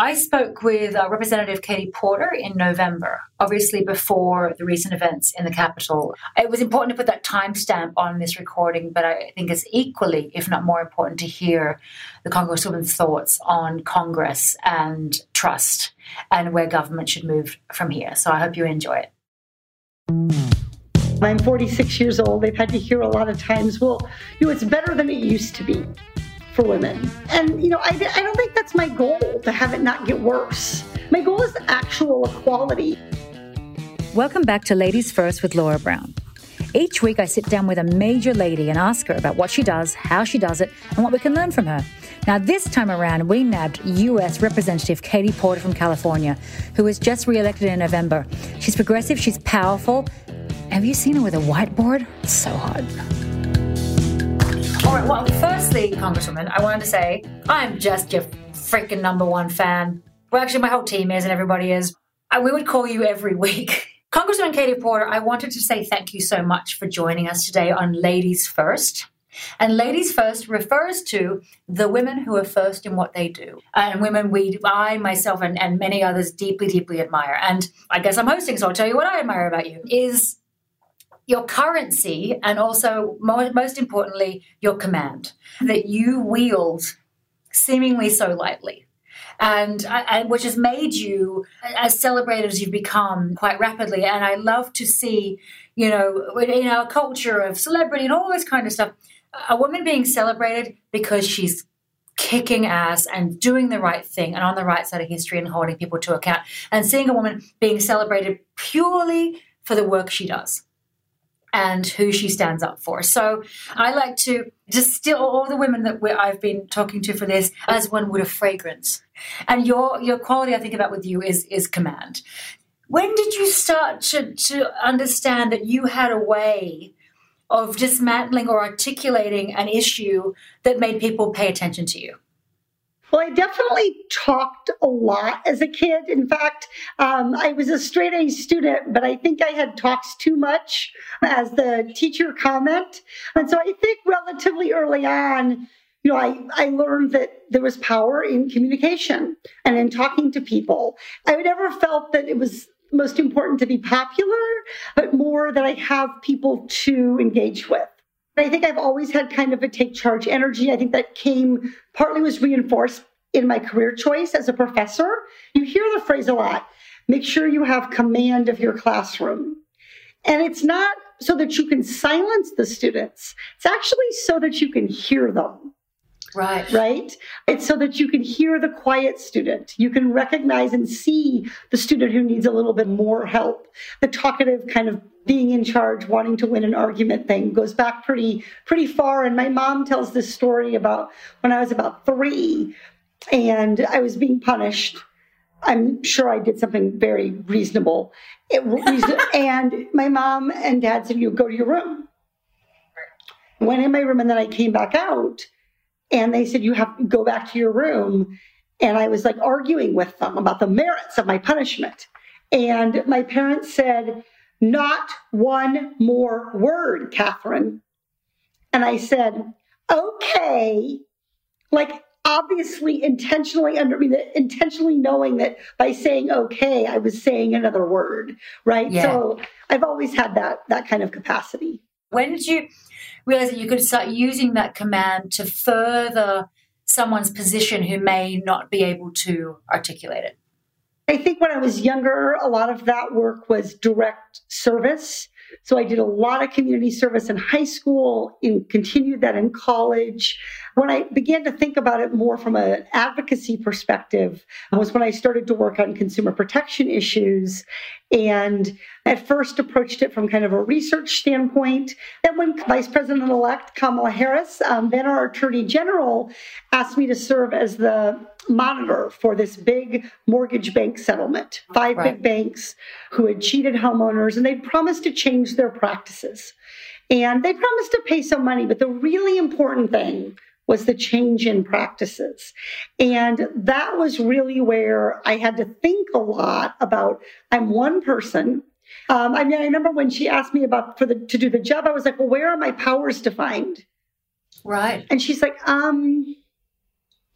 I spoke with uh, Representative Katie Porter in November, obviously before the recent events in the Capitol. It was important to put that timestamp on this recording, but I think it's equally, if not more important, to hear the Congresswoman's thoughts on Congress and trust and where government should move from here. So I hope you enjoy it. I'm 46 years old. They've had to hear a lot of times, well, you know, it's better than it used to be for women. And, you know, I, I don't think that's my goal to have it not get worse. My goal is actual equality. Welcome back to Ladies First with Laura Brown. Each week, I sit down with a major lady and ask her about what she does, how she does it, and what we can learn from her. Now, this time around, we nabbed US Representative Katie Porter from California, who was just re elected in November. She's progressive, she's powerful. Have you seen her with a whiteboard? So hot. All right. Well, firstly, Congresswoman, I wanted to say I'm just your freaking number one fan. Well, actually, my whole team is, and everybody is. I, we would call you every week. Congresswoman Katie Porter, I wanted to say thank you so much for joining us today on Ladies First. And ladies first refers to the women who are first in what they do. And women we, I, myself, and, and many others deeply, deeply admire. And I guess I'm hosting, so I'll tell you what I admire about you is your currency and also most importantly your command that you wield seemingly so lightly. And, and, which has made you as celebrated as you've become quite rapidly. And i love to see you know in our culture of celebrity and all this kind of stuff a woman being celebrated because she's kicking ass and doing the right thing and on the right side of history and holding people to account and seeing a woman being celebrated purely for the work she does and who she stands up for. So I like to distill all the women that I've been talking to for this as one would a fragrance. And your your quality, I think about with you is is command. When did you start to, to understand that you had a way of dismantling or articulating an issue that made people pay attention to you? Well, I definitely talked a lot as a kid. In fact, um, I was a straight A student, but I think I had talks too much as the teacher comment. And so I think relatively early on, you know, I, I learned that there was power in communication and in talking to people. I never felt that it was most important to be popular, but more that I have people to engage with. I think I've always had kind of a take charge energy. I think that came partly was reinforced in my career choice as a professor. You hear the phrase a lot make sure you have command of your classroom. And it's not so that you can silence the students, it's actually so that you can hear them. Right. Right? It's so that you can hear the quiet student. You can recognize and see the student who needs a little bit more help. The talkative kind of being in charge, wanting to win an argument thing goes back pretty pretty far. And my mom tells this story about when I was about three and I was being punished. I'm sure I did something very reasonable. It, and my mom and dad said, You go to your room. Went in my room and then I came back out and they said, You have to go back to your room. And I was like arguing with them about the merits of my punishment. And my parents said, Not one more word, Katherine. And I said, Okay. Like, obviously intentionally under me intentionally knowing that by saying okay i was saying another word right yeah. so i've always had that that kind of capacity when did you realize that you could start using that command to further someone's position who may not be able to articulate it? I think when I was younger, a lot of that work was direct service. So I did a lot of community service in high school and continued that in college. When I began to think about it more from an advocacy perspective was when I started to work on consumer protection issues and at first approached it from kind of a research standpoint. Then when Vice President-elect Kamala Harris, um, then our Attorney General, asked me to serve as the monitor for this big mortgage bank settlement. Five right. big banks who had cheated homeowners and they'd promised to change their practices. And they promised to pay some money, but the really important thing was the change in practices. And that was really where I had to think a lot about I'm one person. Um, I mean, I remember when she asked me about for the to do the job, I was like, well, where are my powers defined? Right. And she's like, um,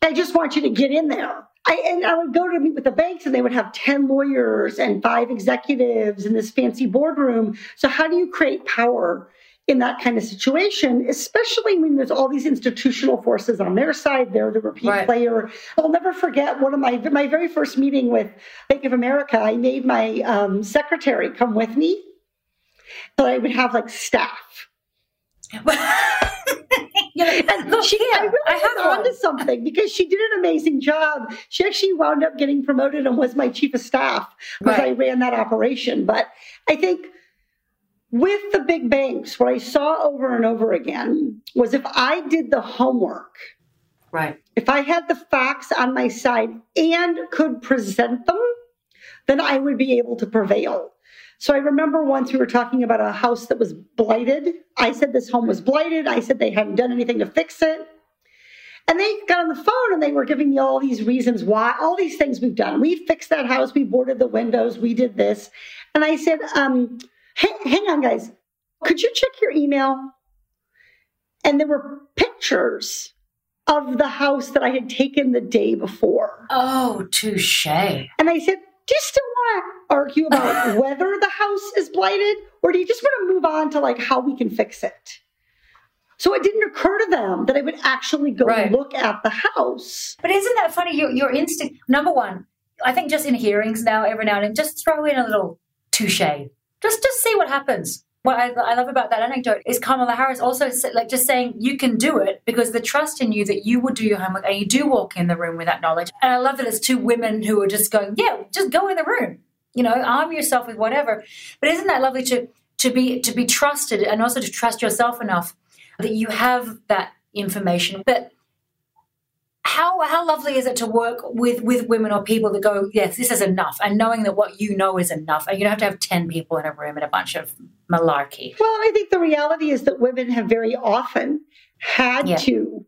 I just want you to get in there. I, and I would go to meet with the banks and they would have 10 lawyers and five executives in this fancy boardroom. So, how do you create power in that kind of situation, especially when there's all these institutional forces on their side? They're the repeat right. player. I'll never forget one of my, my very first meeting with Bank of America. I made my um, secretary come with me. So I would have like staff. you know, and look, she, I really I have onto something because she did an amazing job. She actually wound up getting promoted and was my chief of staff because right. I ran that operation. But I think with the big banks, what I saw over and over again was if I did the homework, right? If I had the facts on my side and could present them, then I would be able to prevail. So I remember once we were talking about a house that was blighted. I said this home was blighted. I said they hadn't done anything to fix it. And they got on the phone and they were giving me all these reasons why, all these things we've done. We fixed that house, we boarded the windows, we did this. And I said, um, hey, hang on, guys. Could you check your email? And there were pictures of the house that I had taken the day before. Oh, touche. And I said, do you still want to argue about whether the house is blighted or do you just want to move on to like how we can fix it? So it didn't occur to them that i would actually go right. look at the house. But isn't that funny? Your, your instinct number one i think just in hearings now every now and then just throw in a little touche. Just just see what happens what I, I, love about that anecdote is Kamala Harris also like just saying you can do it because the trust in you that you would do your homework and you do walk in the room with that knowledge. And I love that it's two women who are just going, yeah, just go in the room, you know, arm yourself with whatever. But isn't that lovely to to be to be trusted and also to trust yourself enough that you have that information, but how how lovely is it to work with with women or people that go, yes, this is enough, and knowing that what you know is enough, and you don't have to have ten people in a room and a bunch of malarkey. Well, I think the reality is that women have very often had yeah. to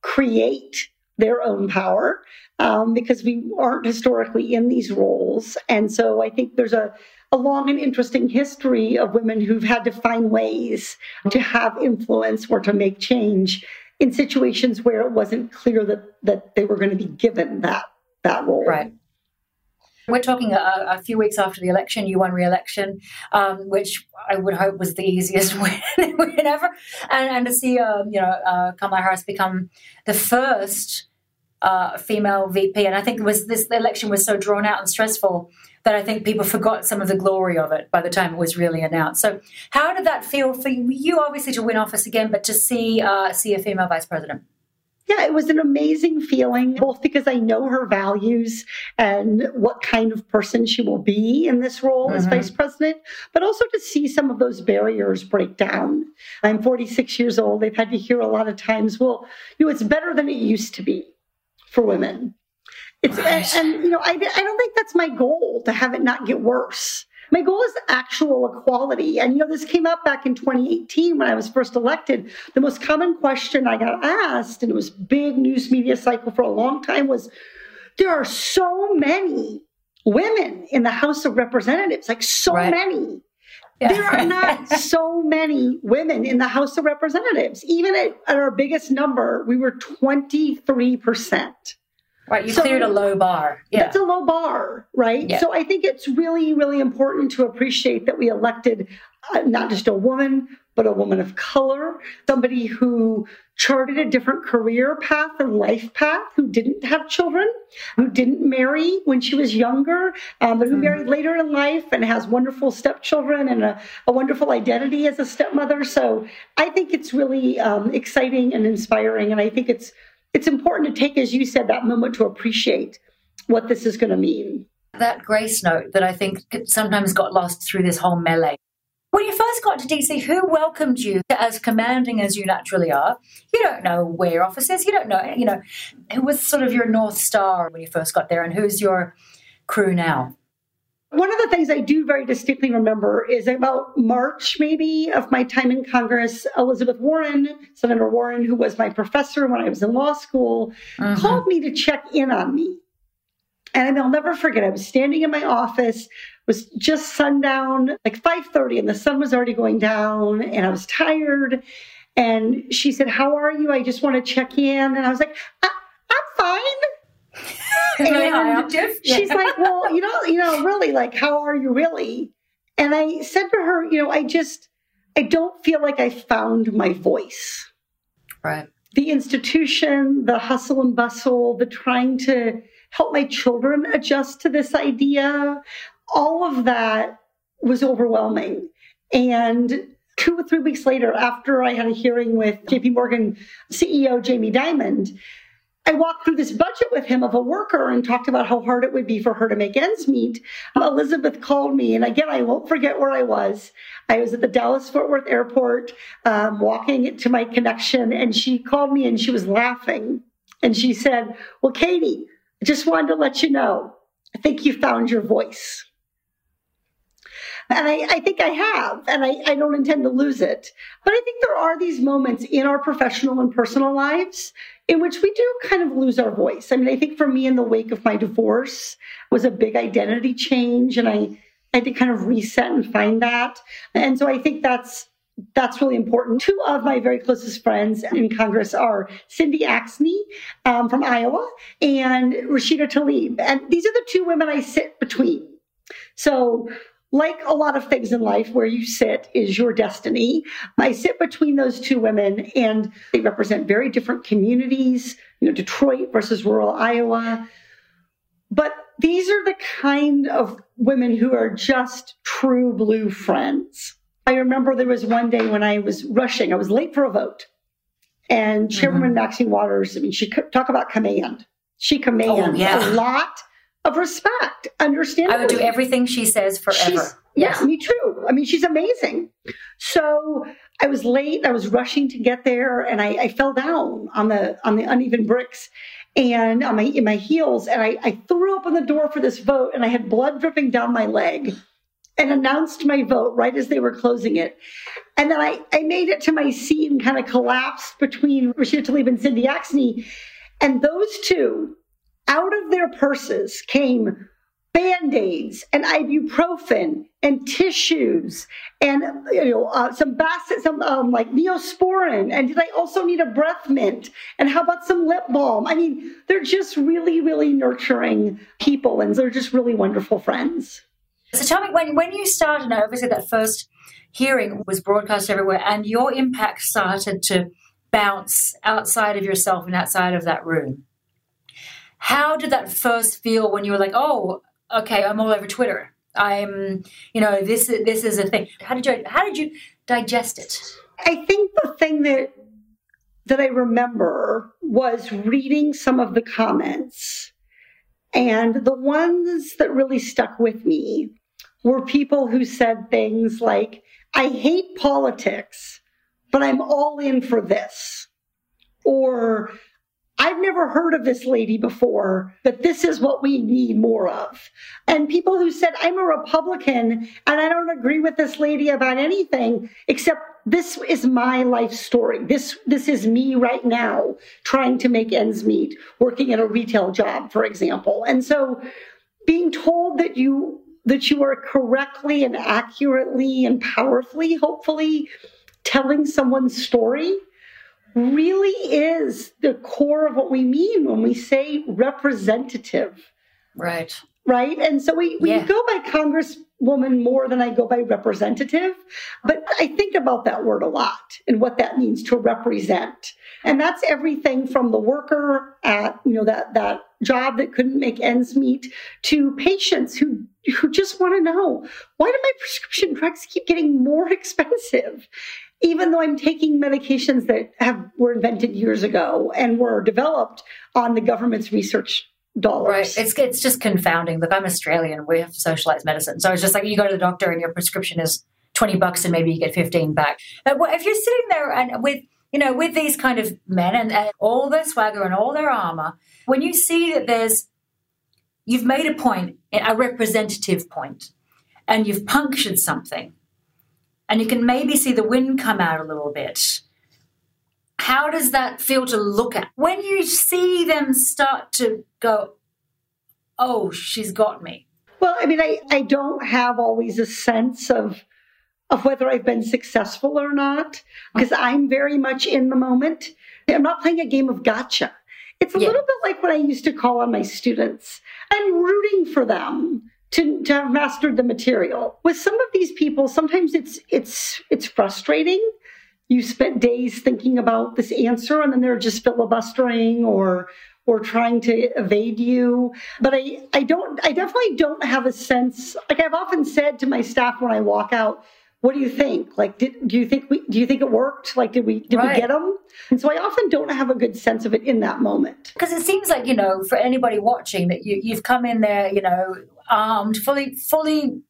create their own power um, because we aren't historically in these roles, and so I think there's a a long and interesting history of women who've had to find ways to have influence or to make change in situations where it wasn't clear that that they were going to be given that that role. Right. We're talking a, a, few weeks after the election. You won re-election, um, which I would hope was the easiest win, win ever, and, and to see uh, you know uh, Kamala Harris become the first uh, female VP. And I think was this election was so drawn out and stressful that I think people forgot some of the glory of it by the time it was really announced. So, how did that feel for you? Obviously, to win office again, but to see uh, see a female vice president. Yeah, it was an amazing feeling, both because I know her values and what kind of person she will be in this role mm-hmm. as vice president, but also to see some of those barriers break down. I'm 46 years old. They've had to hear a lot of times, well, you know, it's better than it used to be for women. It's right. and, and, you know I, I don't think that's my goal to have it not get worse. My goal is actual equality. And you know this came up back in 2018 when I was first elected. The most common question I got asked, and it was big news media cycle for a long time, was there are so many women in the House of Representatives, like so right. many. Yeah. There are not so many women in the House of Representatives. Even at, at our biggest number, we were 23%. Right, you so, cleared a low bar. Yeah. That's a low bar, right? Yeah. So I think it's really, really important to appreciate that we elected uh, not just a woman, but a woman of color, somebody who charted a different career path and life path, who didn't have children, who didn't marry when she was younger, um, but who mm. married later in life and has wonderful stepchildren and a, a, wonderful identity as a stepmother. So I think it's really um, exciting and inspiring. And I think it's it's important to take, as you said, that moment to appreciate what this is going to mean. That grace note that I think sometimes got lost through this whole melee. When you first got to DC, who welcomed you as commanding as you naturally are? You don't know where office is. You don't know, you know, who was sort of your North Star when you first got there and who's your crew now? One of the things I do very distinctly remember is about March, maybe, of my time in Congress. Elizabeth Warren, Senator Warren, who was my professor when I was in law school, mm-hmm. called me to check in on me. And I'll never forget, I was standing in my office, was just sundown, like 5:30, and the sun was already going down, and I was tired. And she said, How are you? I just want to check in. And I was like, I- I'm fine. High. She's like, well, you know, you know, really, like, how are you really? And I said to her, you know, I just, I don't feel like I found my voice. Right. The institution, the hustle and bustle, the trying to help my children adjust to this idea, all of that was overwhelming. And two or three weeks later, after I had a hearing with JP Morgan CEO Jamie Dimon, I walked through this budget with him of a worker and talked about how hard it would be for her to make ends meet. Elizabeth called me, and again, I won't forget where I was. I was at the Dallas Fort Worth airport, um, walking to my connection, and she called me and she was laughing. And she said, Well, Katie, I just wanted to let you know, I think you found your voice. And I, I, think I have, and I, I don't intend to lose it. But I think there are these moments in our professional and personal lives in which we do kind of lose our voice. I mean, I think for me, in the wake of my divorce, was a big identity change, and I, I had to kind of reset and find that. And so I think that's that's really important. Two of my very closest friends in Congress are Cindy Axne um, from Iowa and Rashida Tlaib. And these are the two women I sit between. So like a lot of things in life, where you sit is your destiny. I sit between those two women, and they represent very different communities, you know, Detroit versus rural Iowa. But these are the kind of women who are just true blue friends. I remember there was one day when I was rushing, I was late for a vote. And Chairwoman mm-hmm. Maxine Waters, I mean, she could talk about command. She commands oh, yeah. a lot of respect, understand. I would do everything she says forever. She's, yes. Yeah, me too. I mean, she's amazing. So I was late. I was rushing to get there, and I, I fell down on the on the uneven bricks and on my in my heels, and I, I threw open the door for this vote, and I had blood dripping down my leg. And announced my vote right as they were closing it. And then I, I made it to my seat and kind of collapsed between Rashida Tlaib and Cindy Axne. And those two out of their purses came band-aids and ibuprofen and tissues and you know uh, some basset some um, like neosporin. And did i also need a breath mint? And how about some lip balm? I mean they're just really really nurturing people and they're just really wonderful friends. So tell me when when you started now obviously that first hearing was broadcast everywhere and your impact started to bounce outside of yourself and outside of that room how did that first feel when you were like, oh, okay, I'm all over Twitter. I'm, you know, this this is a thing. How did you how did you digest it? I think the thing that that I remember was reading some of the comments. And the ones that really stuck with me were people who said things like, I hate politics, but I'm all in for this. Or I've never heard of this lady before, but this is what we need more of. And people who said, I'm a Republican and I don't agree with this lady about anything except this is my life story. This, this is me right now trying to make ends meet, working at a retail job, for example. And so being told that you, that you are correctly and accurately and powerfully, hopefully telling someone's story really is the core of what we mean when we say representative. Right. Right. And so we, we yeah. go by congresswoman more than I go by representative. But I think about that word a lot and what that means to represent. And that's everything from the worker at, you know, that, that job that couldn't make ends meet to patients who who just want to know why do my prescription drugs keep getting more expensive even though I'm taking medications that have were invented years ago and were developed on the government's research dollars. Right. It's it's just confounding. Look, I'm Australian. We have socialized medicine, so it's just like you go to the doctor and your prescription is twenty bucks and maybe you get fifteen back. But if you're sitting there and with you know with these kind of men and, and all their swagger and all their armor, when you see that there's you've made a point, a representative point, and you've punctured something and you can maybe see the wind come out a little bit. How does that feel to look at? When you see them start to go, oh, she's got me. Well, I mean, I, I don't have always a sense of of whether I've been successful or not, because I'm very much in the moment. I'm not playing a game of gotcha. It's a Yeah. little bit like what I used to call on my students. I'm rooting for them to, to have mastered the material. With some of these people, sometimes it's it's it's frustrating. You spent days thinking about this answer and then they're just filibustering or or trying to evade you. But I, I don't I definitely don't have a sense like I've often said to my staff when I walk out, what do you think? Like, did, do you think we, do you think it worked? Like, did we, did Right. we get them? And so I often don't have a good sense of it in that moment. Because it seems like, you know, for anybody watching that you, you've come in there, you know, armed, fully, fully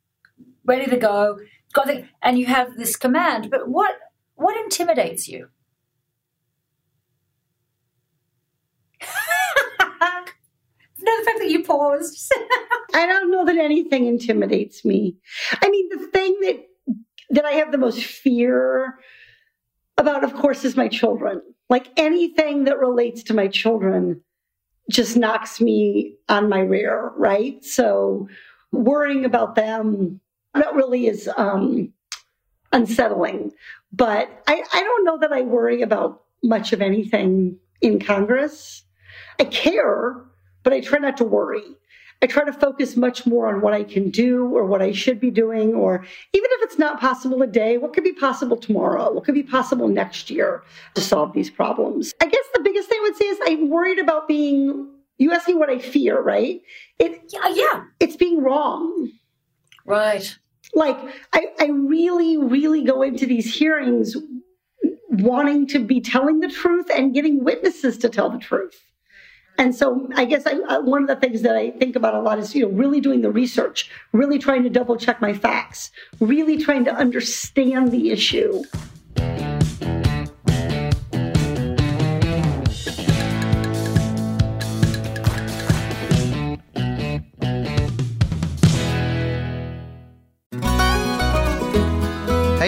ready to go, got the, and you have this command. But what, what intimidates you? no, the fact that you paused. I don't know that anything intimidates me. I mean, the thing that that I have the most fear about, of course, is my children. Like anything that relates to my children just knocks me on my rear, right? So worrying about them that really is um, unsettling. But I, I don't know that I worry about much of anything in Congress. I care, but I try not to worry. I try to focus much more on what I can do or what I should be doing, or even if it's not possible today, what could be possible tomorrow? What could be possible next year to solve these problems? I guess the biggest thing I would say is I'm worried about being, you asked me what I fear, right? It, yeah, yeah. it's being wrong. Right. Like, I, I really, really go into these hearings wanting to be telling the truth and getting witnesses to tell the truth. And so I guess I, I- one of the things that I think about a lot is, you know, really doing the research, really trying to double check my facts, really trying to understand the issue.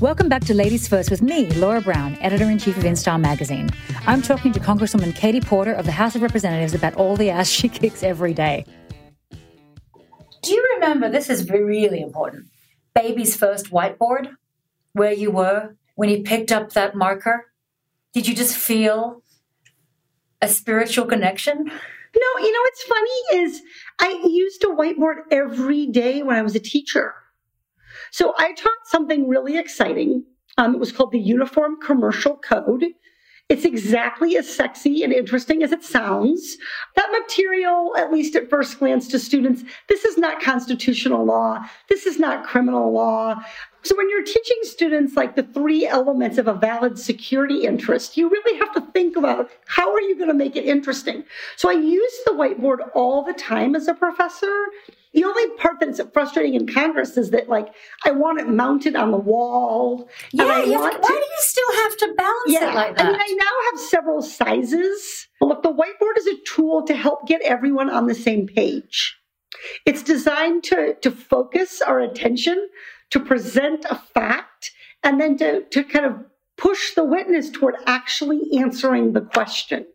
Welcome back to Ladies First with me, Laura Brown, editor in chief of InStyle magazine. I'm talking to Congresswoman Katie Porter of the House of Representatives about all the ass she kicks every day. Do you remember, this is really important, baby's first whiteboard, where you were when you picked up that marker? Did you just feel a spiritual connection? No, you know what's funny is I used a whiteboard every day when I was a teacher. So I taught something really exciting. Um, it was called the Uniform Commercial Code. It's exactly as sexy and interesting as it sounds. That material, at least at first glance to students, this is not constitutional law. This is not criminal law. So when you're teaching students like the three elements of a valid security interest, you really have to think about how are you going to make it interesting. So I use the whiteboard all the time as a professor. The only part that's frustrating in Congress is that like I want it mounted on the wall. Yeah, you have to- why do you still have to balance yeah, it like that? I mean, I now have several sizes. Look, the whiteboard is a tool to help get everyone on the same page. It's designed to, to focus our attention, to present a fact, and then to, to kind of push the witness toward actually answering the question.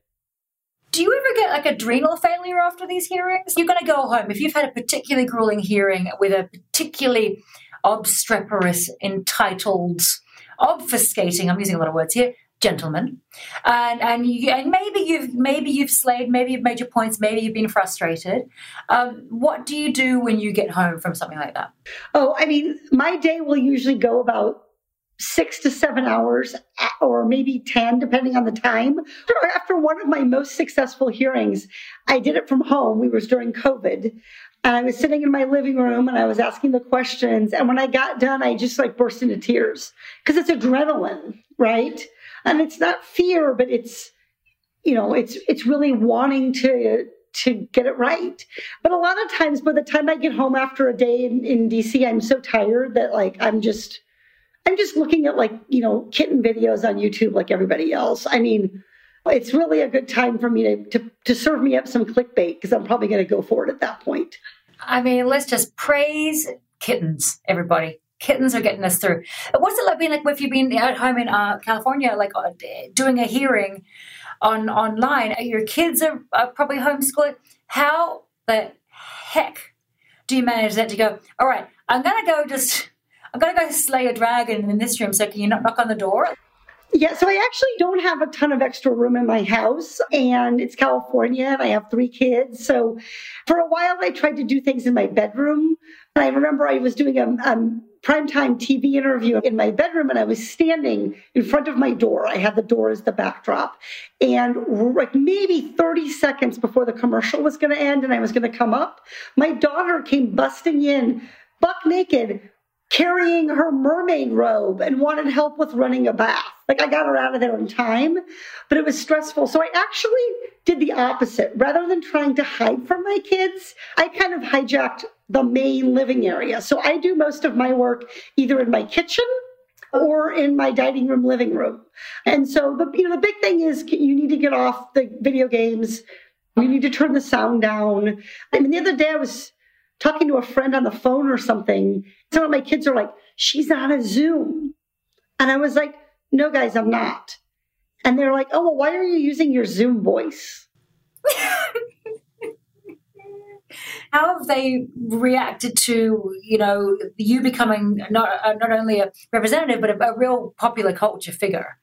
Do you ever get like adrenal failure after these hearings? You're going to go home if you've had a particularly grueling hearing with a particularly obstreperous, entitled, obfuscating. I'm using a lot of words here. Gentlemen, and and you, and maybe you've maybe you've slayed, maybe you've made your points, maybe you've been frustrated. Um, what do you do when you get home from something like that? Oh, I mean, my day will usually go about six to seven hours, or maybe 10, depending on the time. After one of my most successful hearings, I did it from home. We was during COVID. And I was sitting in my living room and I was asking the questions. And when I got done, I just like burst into tears because it's adrenaline, right? And it's not fear, but it's, you know, it's, it's really wanting to, to get it right. But a lot of times by the time I get home after a day in, in DC, I'm so tired that like I'm just I'm just looking at like, you know, kitten videos on YouTube like everybody else. I mean, it's really a good time for me to, to, to serve me up some clickbait because I'm probably going to go for it at that point. I mean, let's just praise kittens, everybody. Kittens are getting us through. What's it like being like if you've been at home in uh, California, like uh, doing a hearing on online? Your kids are, are probably homeschooling. How the heck do you manage that to go? All right, I'm gonna go just I'm gonna go slay a dragon in this room. So can you not knock on the door? Yeah, so I actually don't have a ton of extra room in my house, and it's California, and I have three kids. So for a while, I tried to do things in my bedroom. And I remember I was doing a, a primetime TV interview in my bedroom, and I was standing in front of my door. I had the door as the backdrop. And like maybe 30 seconds before the commercial was going to end and I was going to come up, my daughter came busting in, buck naked, carrying her mermaid robe and wanted help with running a bath. Like I got her out of there in time, but it was stressful. So I actually did the opposite. Rather than trying to hide from my kids, I kind of hijacked the main living area. So I do most of my work either in my kitchen or in my dining room living room. And so the you know the big thing is you need to get off the video games. You need to turn the sound down. I mean the other day I was talking to a friend on the phone or something. Some of my kids are like, she's on a Zoom. And I was like, no, guys, I'm not. And they're like, oh, well, why are you using your Zoom voice? How have they reacted to you know you becoming not uh, not only a representative but a, a real popular culture figure?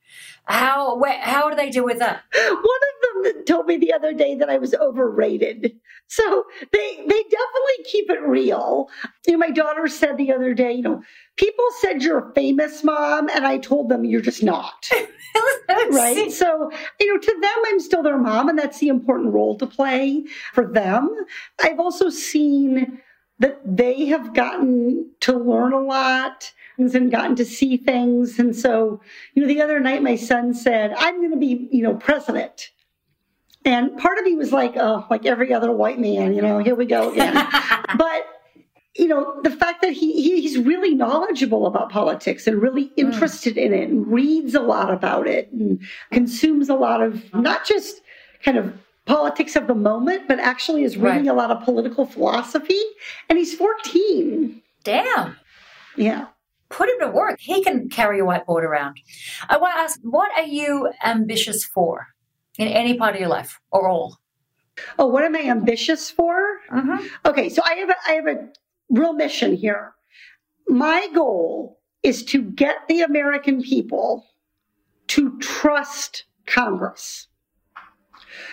How how do they deal with that? One of them told me the other day that I was overrated. So they they definitely keep it real. You know, my daughter said the other day, you know, people said you're famous, mom, and I told them you're just not. right? So, you know, to them, I'm still their mom, and that's the important role to play for them. I've also seen that they have gotten to learn a lot and gotten to see things. And so, you know, the other night my son said, I'm going to be, you know, president. And part of me was like, oh, like every other white man, you know, here we go again. but, you know, the fact that he, he's really knowledgeable about politics and really hmm. interested mm. in it and reads a lot about it and consumes a lot of not just kind of politics of the moment, but actually is reading right. a lot of political philosophy. And he's 14. Damn. Yeah put him to work. He can carry a whiteboard around. I want to ask, what are you ambitious for in any part of your life or all? Oh, what am I ambitious for? Mm-hmm. Okay, so I have a, I have a real mission here. My goal is to get the American people to trust Congress.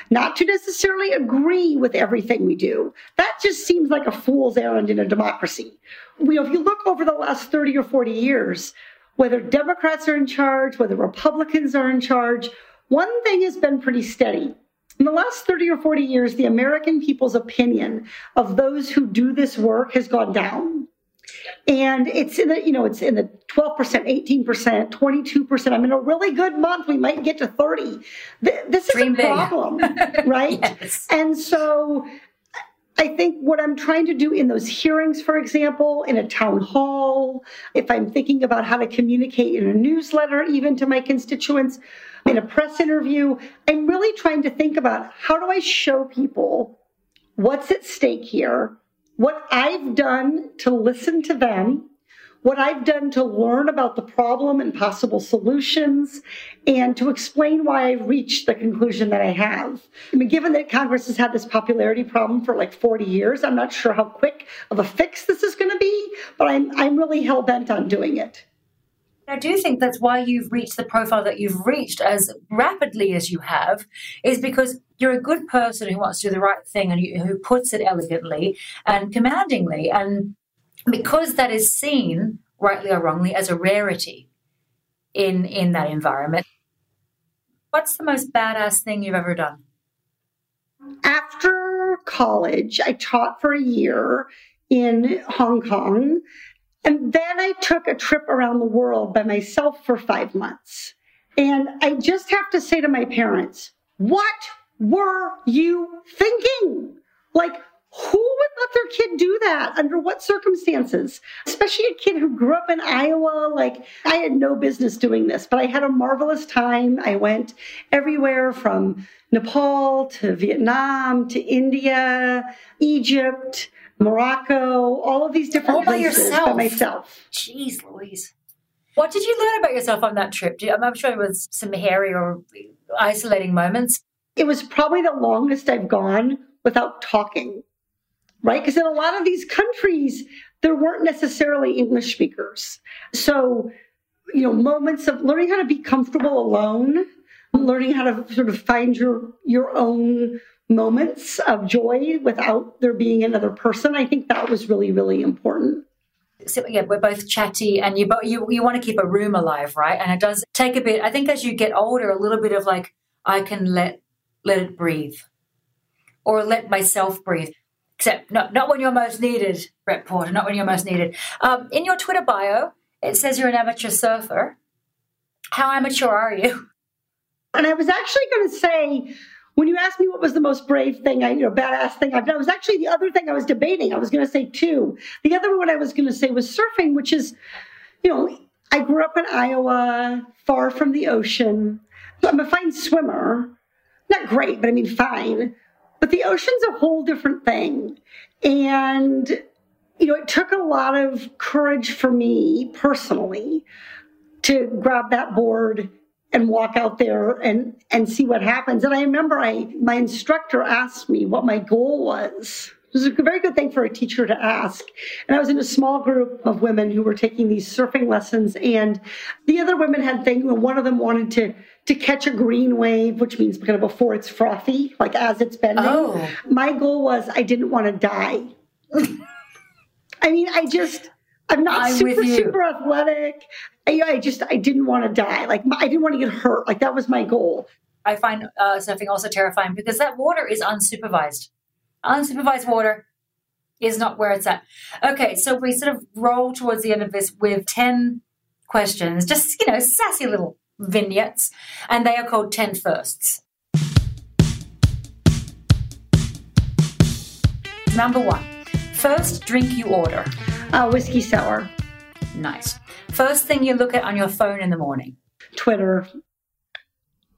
Not to necessarily agree with everything we do. That just seems like a fool's errand in a democracy. You know, if you look over the last 30 or 40 years, whether Democrats are in charge, whether Republicans are in charge, one thing has been pretty steady. In the last 30 or 40 years, the American people's opinion of those who do this work has gone down. And it's in the, you know, it's in the 12%, 18%, 22%. I'm in a really good month. We might get to 30. This is Dream a problem, right? yes. And so I think what I'm trying to do in those hearings, for example, in a town hall, if I'm thinking about how to communicate in a newsletter, even to my constituents, in a press interview, I'm really trying to think about how do I show people what's at stake here, what I've done to listen to them, what I've done to learn about the problem and possible solutions, and to explain why I've reached the conclusion that I have. I mean, given that Congress has had this popularity problem for like 40 years, I'm not sure how quick of a fix this is going to be, but I'm, I'm really hell bent on doing it. I do think that's why you've reached the profile that you've reached as rapidly as you have, is because you're a good person who wants to do the right thing and you, who puts it elegantly and commandingly. And because that is seen, rightly or wrongly, as a rarity in, in that environment. What's the most badass thing you've ever done? After college, I taught for a year in Hong Kong. And then I took a trip around the world by myself for five months. And I just have to say to my parents, what were you thinking? Like, who would let their kid do that? Under what circumstances? Especially a kid who grew up in Iowa. Like, I had no business doing this, but I had a marvelous time. I went everywhere from Nepal to Vietnam to India, Egypt, Morocco, all of these different all by yourself. by myself. Jeez Louise. What did you learn about yourself on that trip? I'm sure it was some hairy or isolating moments. It was probably the longest I've gone without talking, right? Because in a lot of these countries, there weren't necessarily English speakers. So, you know, moments of learning how to be comfortable alone, learning how to sort of find your your own moments of joy without there being another person. I think that was really, really important. So, yeah, we're both chatty, and you, bo- you you want to keep a room alive, right? And it does take a bit. I think as you get older, a little bit of like I can let let it breathe, or let myself breathe. Except not not when you're most needed, Brett Porter. Not when you're most needed. Um, in your Twitter bio, it says you're an amateur surfer. How amateur are you? And I was actually going to say, when you asked me what was the most brave thing, I, you know, badass thing I've done, it was actually the other thing I was debating. I was going to say two. The other one I was going to say was surfing, which is, you know, I grew up in Iowa, far from the ocean. I'm a fine swimmer. Not great, but I mean, fine. But the ocean's a whole different thing. And, you know, it took a lot of courage for me personally to grab that board and walk out there and and see what happens. And I remember I my instructor asked me what my goal was. It was a very good thing for a teacher to ask. And I was in a small group of women who were taking these surfing lessons, and the other women had things. One of them wanted to to catch a green wave, which means kind of before it's frothy, like as it's bending. Oh. My goal was I didn't want to die. I mean, I just I'm not I'm super super athletic. I, I just I didn't want to die. Like I didn't want to get hurt. Like that was my goal. I find uh, surfing also terrifying because that water is unsupervised. Unsupervised water is not where it's at. Okay, so we sort of roll towards the end of this with 10 questions, just, you know, sassy little vignettes, and they are called 10 firsts. Number one, first drink you order. Uh, whiskey sour, Nice. First thing you look at on your phone in the morning. Twitter.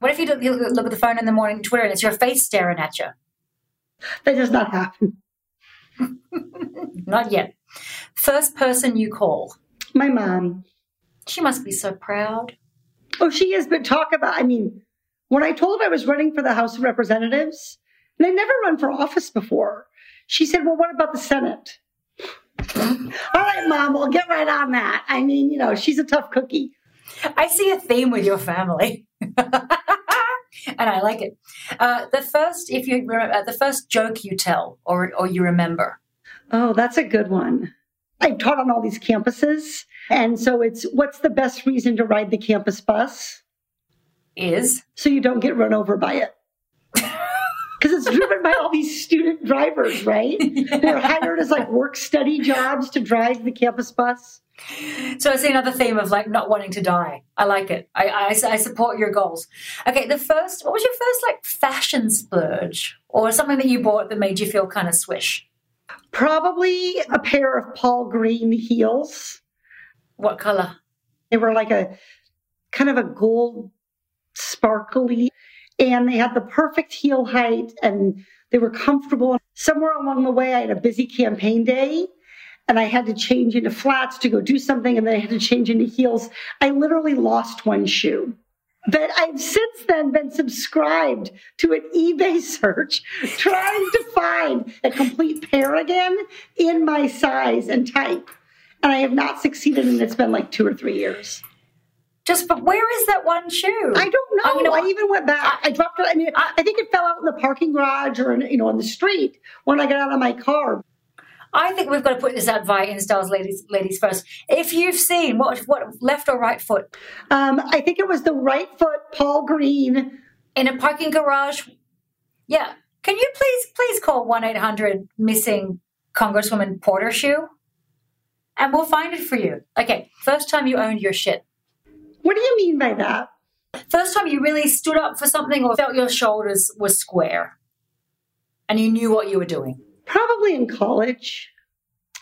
What if you look, you look at the phone in the morning, Twitter, and it's your face staring at you? That does not happen. Not yet. First person you call. My mom. She must be so proud. Oh, she is. But talk about. I mean, when I told her I was running for the House of Representatives, and I never run for office before, she said, "Well, what about the Senate?" All right, mom, we'll get right on that. I mean, you know, she's a tough cookie. I see a theme with your family. and I like it. Uh, the first, if you remember, uh, the first joke you tell or or you remember. Oh, that's a good one. I've taught on all these campuses. And so it's what's the best reason to ride the campus bus? Is So you don't get run over by it. Because it's driven by all these student drivers, right? They're hired as like work study jobs to drive the campus bus. So I see another theme of like not wanting to die. I like it. I, I, I support your goals. Okay, the first, what was your first like fashion splurge or something that you bought that made you feel kind of swish? Probably a pair of Paul Green heels. What color? They were like a kind of a gold sparkly, and they had the perfect heel height and they were comfortable. Somewhere along the way, I had a busy campaign day and I had to change into flats to go do something, and then I had to change into heels. I literally lost one shoe. But I've since then been subscribed to an eBay search trying to find a complete pair again in my size and type. And I have not succeeded, and it's been like two or three years. Just, but where is that one shoe? I don't know. You know I even went back. I dropped it. I mean, I, I think it fell out in the parking garage or in, you know on the street when I got out of my car. I think we've got to put this out via Insta's ladies, ladies first. If you've seen what, what left or right foot Um, I think it was the right foot, Paul Green. in a parking garage, yeah. Can you please please call one eight hundred missing Congresswoman Porter shoe, and we'll find it for you. Okay, first time you owned your shit. What do you mean by that? First time you really stood up for something or felt your shoulders were square and you knew what you were doing? Probably in college.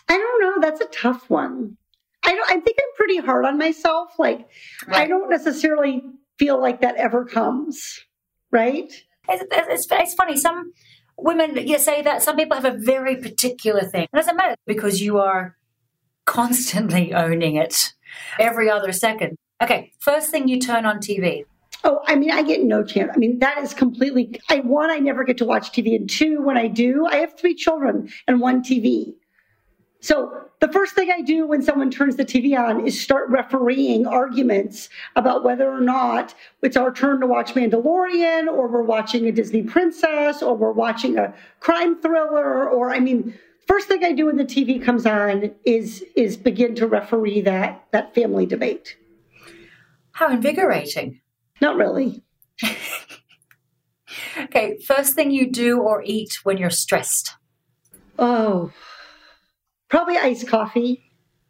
I don't know. That's a tough one. I don't. I think I'm pretty hard on myself. Like, right. I don't necessarily feel like that ever comes. Right? It's, it's, it's funny. Some women you say that some people have a very particular thing. It doesn't matter because you are constantly owning it every other second. Okay, first thing you turn on TV. Oh, I mean, I get no chance. I mean, that is completely. I one, I never get to watch TV, and two, when I do, I have three children and one TV. So the first thing I do when someone turns the TV on is start refereeing arguments about whether or not it's our turn to watch Mandalorian or we're watching a Disney princess or we're watching a crime thriller or I mean first thing I do when the TV comes on is is begin to referee that that family debate. How invigorating. Not really. okay, first thing you do or eat when you're stressed. Oh, Probably iced coffee.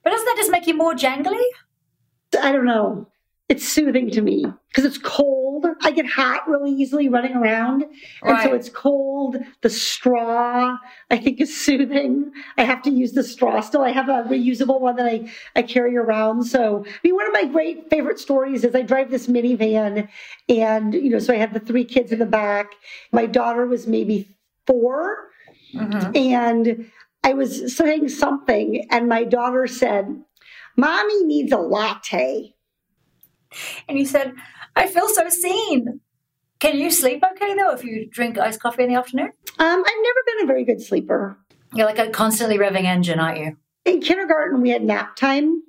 But doesn't that just make you more jangly? I don't know. It's soothing to me because it's cold. I get hot really easily running around. And right. so it's cold. The straw, I think, is soothing. I have to use the straw still. I have a reusable one that I, I carry around. So, I mean, one of my great favorite stories is I drive this minivan and, you know, so I have the three kids in the back. My daughter was maybe 4 mm-hmm. And I was saying something, and my daughter said, Mommy needs a latte. And you said, I feel so seen. Can you sleep okay though if you drink iced coffee in the afternoon? Um, I've never been a very good sleeper. You're like a constantly revving engine, aren't you? In kindergarten, we had nap time.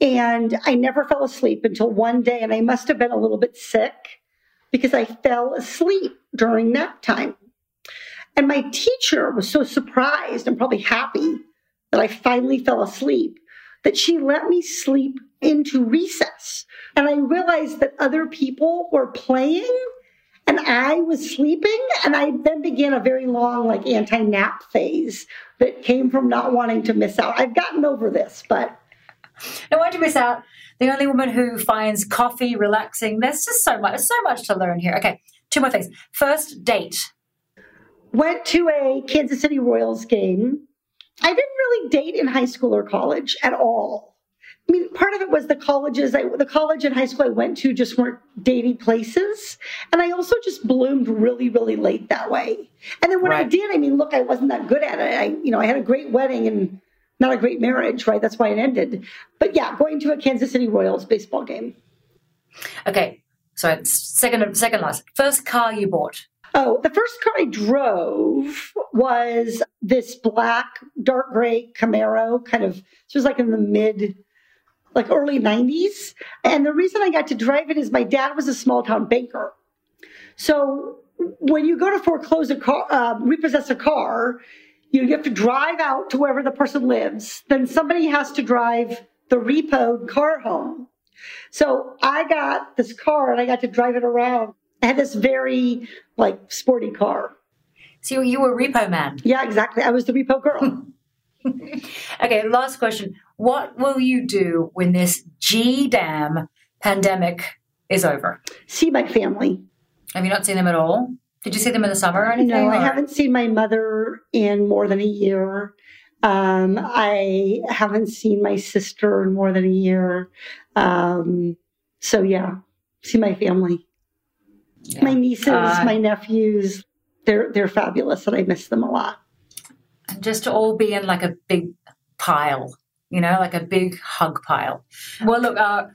And I never fell asleep until one day, and I must have been a little bit sick because I fell asleep during nap time. And my teacher was so surprised and probably happy that I finally fell asleep that she let me sleep into recess. And I realized that other people were playing and I was sleeping. And I then began a very long, like, anti nap phase that came from not wanting to miss out. I've gotten over this, but. I want to miss out. The only woman who finds coffee relaxing. There's just so much, There's so much to learn here. Okay, two more things. First date went to a Kansas City Royals game. I didn't really date in high school or college at all. I mean, part of it was the colleges, I, the college and high school I went to just weren't dating places. And I also just bloomed really, really late that way. And then when right. I did, I mean, look, I wasn't that good at it. I, you know, I had a great wedding and not a great marriage, right? That's why it ended. But yeah, going to a Kansas City Royals baseball game. Okay. So second, second last. First car you bought. Oh, the first car I drove was this black, dark gray Camaro, kind of, this was like in the mid, like early 90s. And the reason I got to drive it is my dad was a small town banker. So when you go to foreclose a car, uh, repossess a car, you have to drive out to wherever the person lives. Then somebody has to drive the repoed car home. So I got this car and I got to drive it around I had this very like sporty car. So you were repo man. Yeah, exactly. I was the repo girl. okay, last question. What will you do when this G damn pandemic is over? See my family. Have you not seen them at all? Did you see them in the summer or anything? No, or? I haven't seen my mother in more than a year. Um, I haven't seen my sister in more than a year. Um, so yeah, see my family. Yeah. My nieces, uh, my nephews, they're they're fabulous, and I miss them a lot. And just to all be in like a big pile, you know, like a big hug pile. Well, look, uh,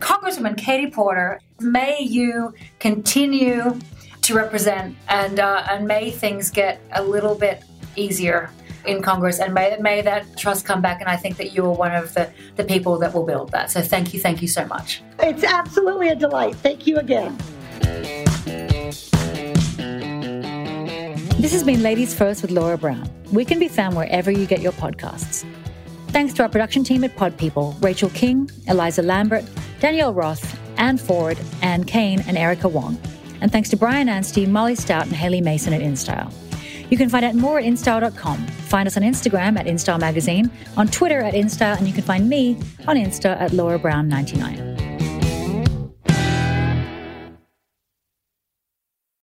Congresswoman Katie Porter, may you continue to represent, and uh, and may things get a little bit easier in Congress, and may may that trust come back. And I think that you are one of the the people that will build that. So thank you, thank you so much. It's absolutely a delight. Thank you again. This has been Ladies First with Laura Brown. We can be found wherever you get your podcasts. Thanks to our production team at Pod People Rachel King, Eliza Lambert, Danielle Roth, Anne Ford, Anne Kane, and Erica Wong. And thanks to Brian Anstey, Molly Stout, and Haley Mason at InStyle. You can find out more at InStyle.com. Find us on Instagram at InStyle Magazine, on Twitter at InStyle, and you can find me on Insta at Laura Brown 99.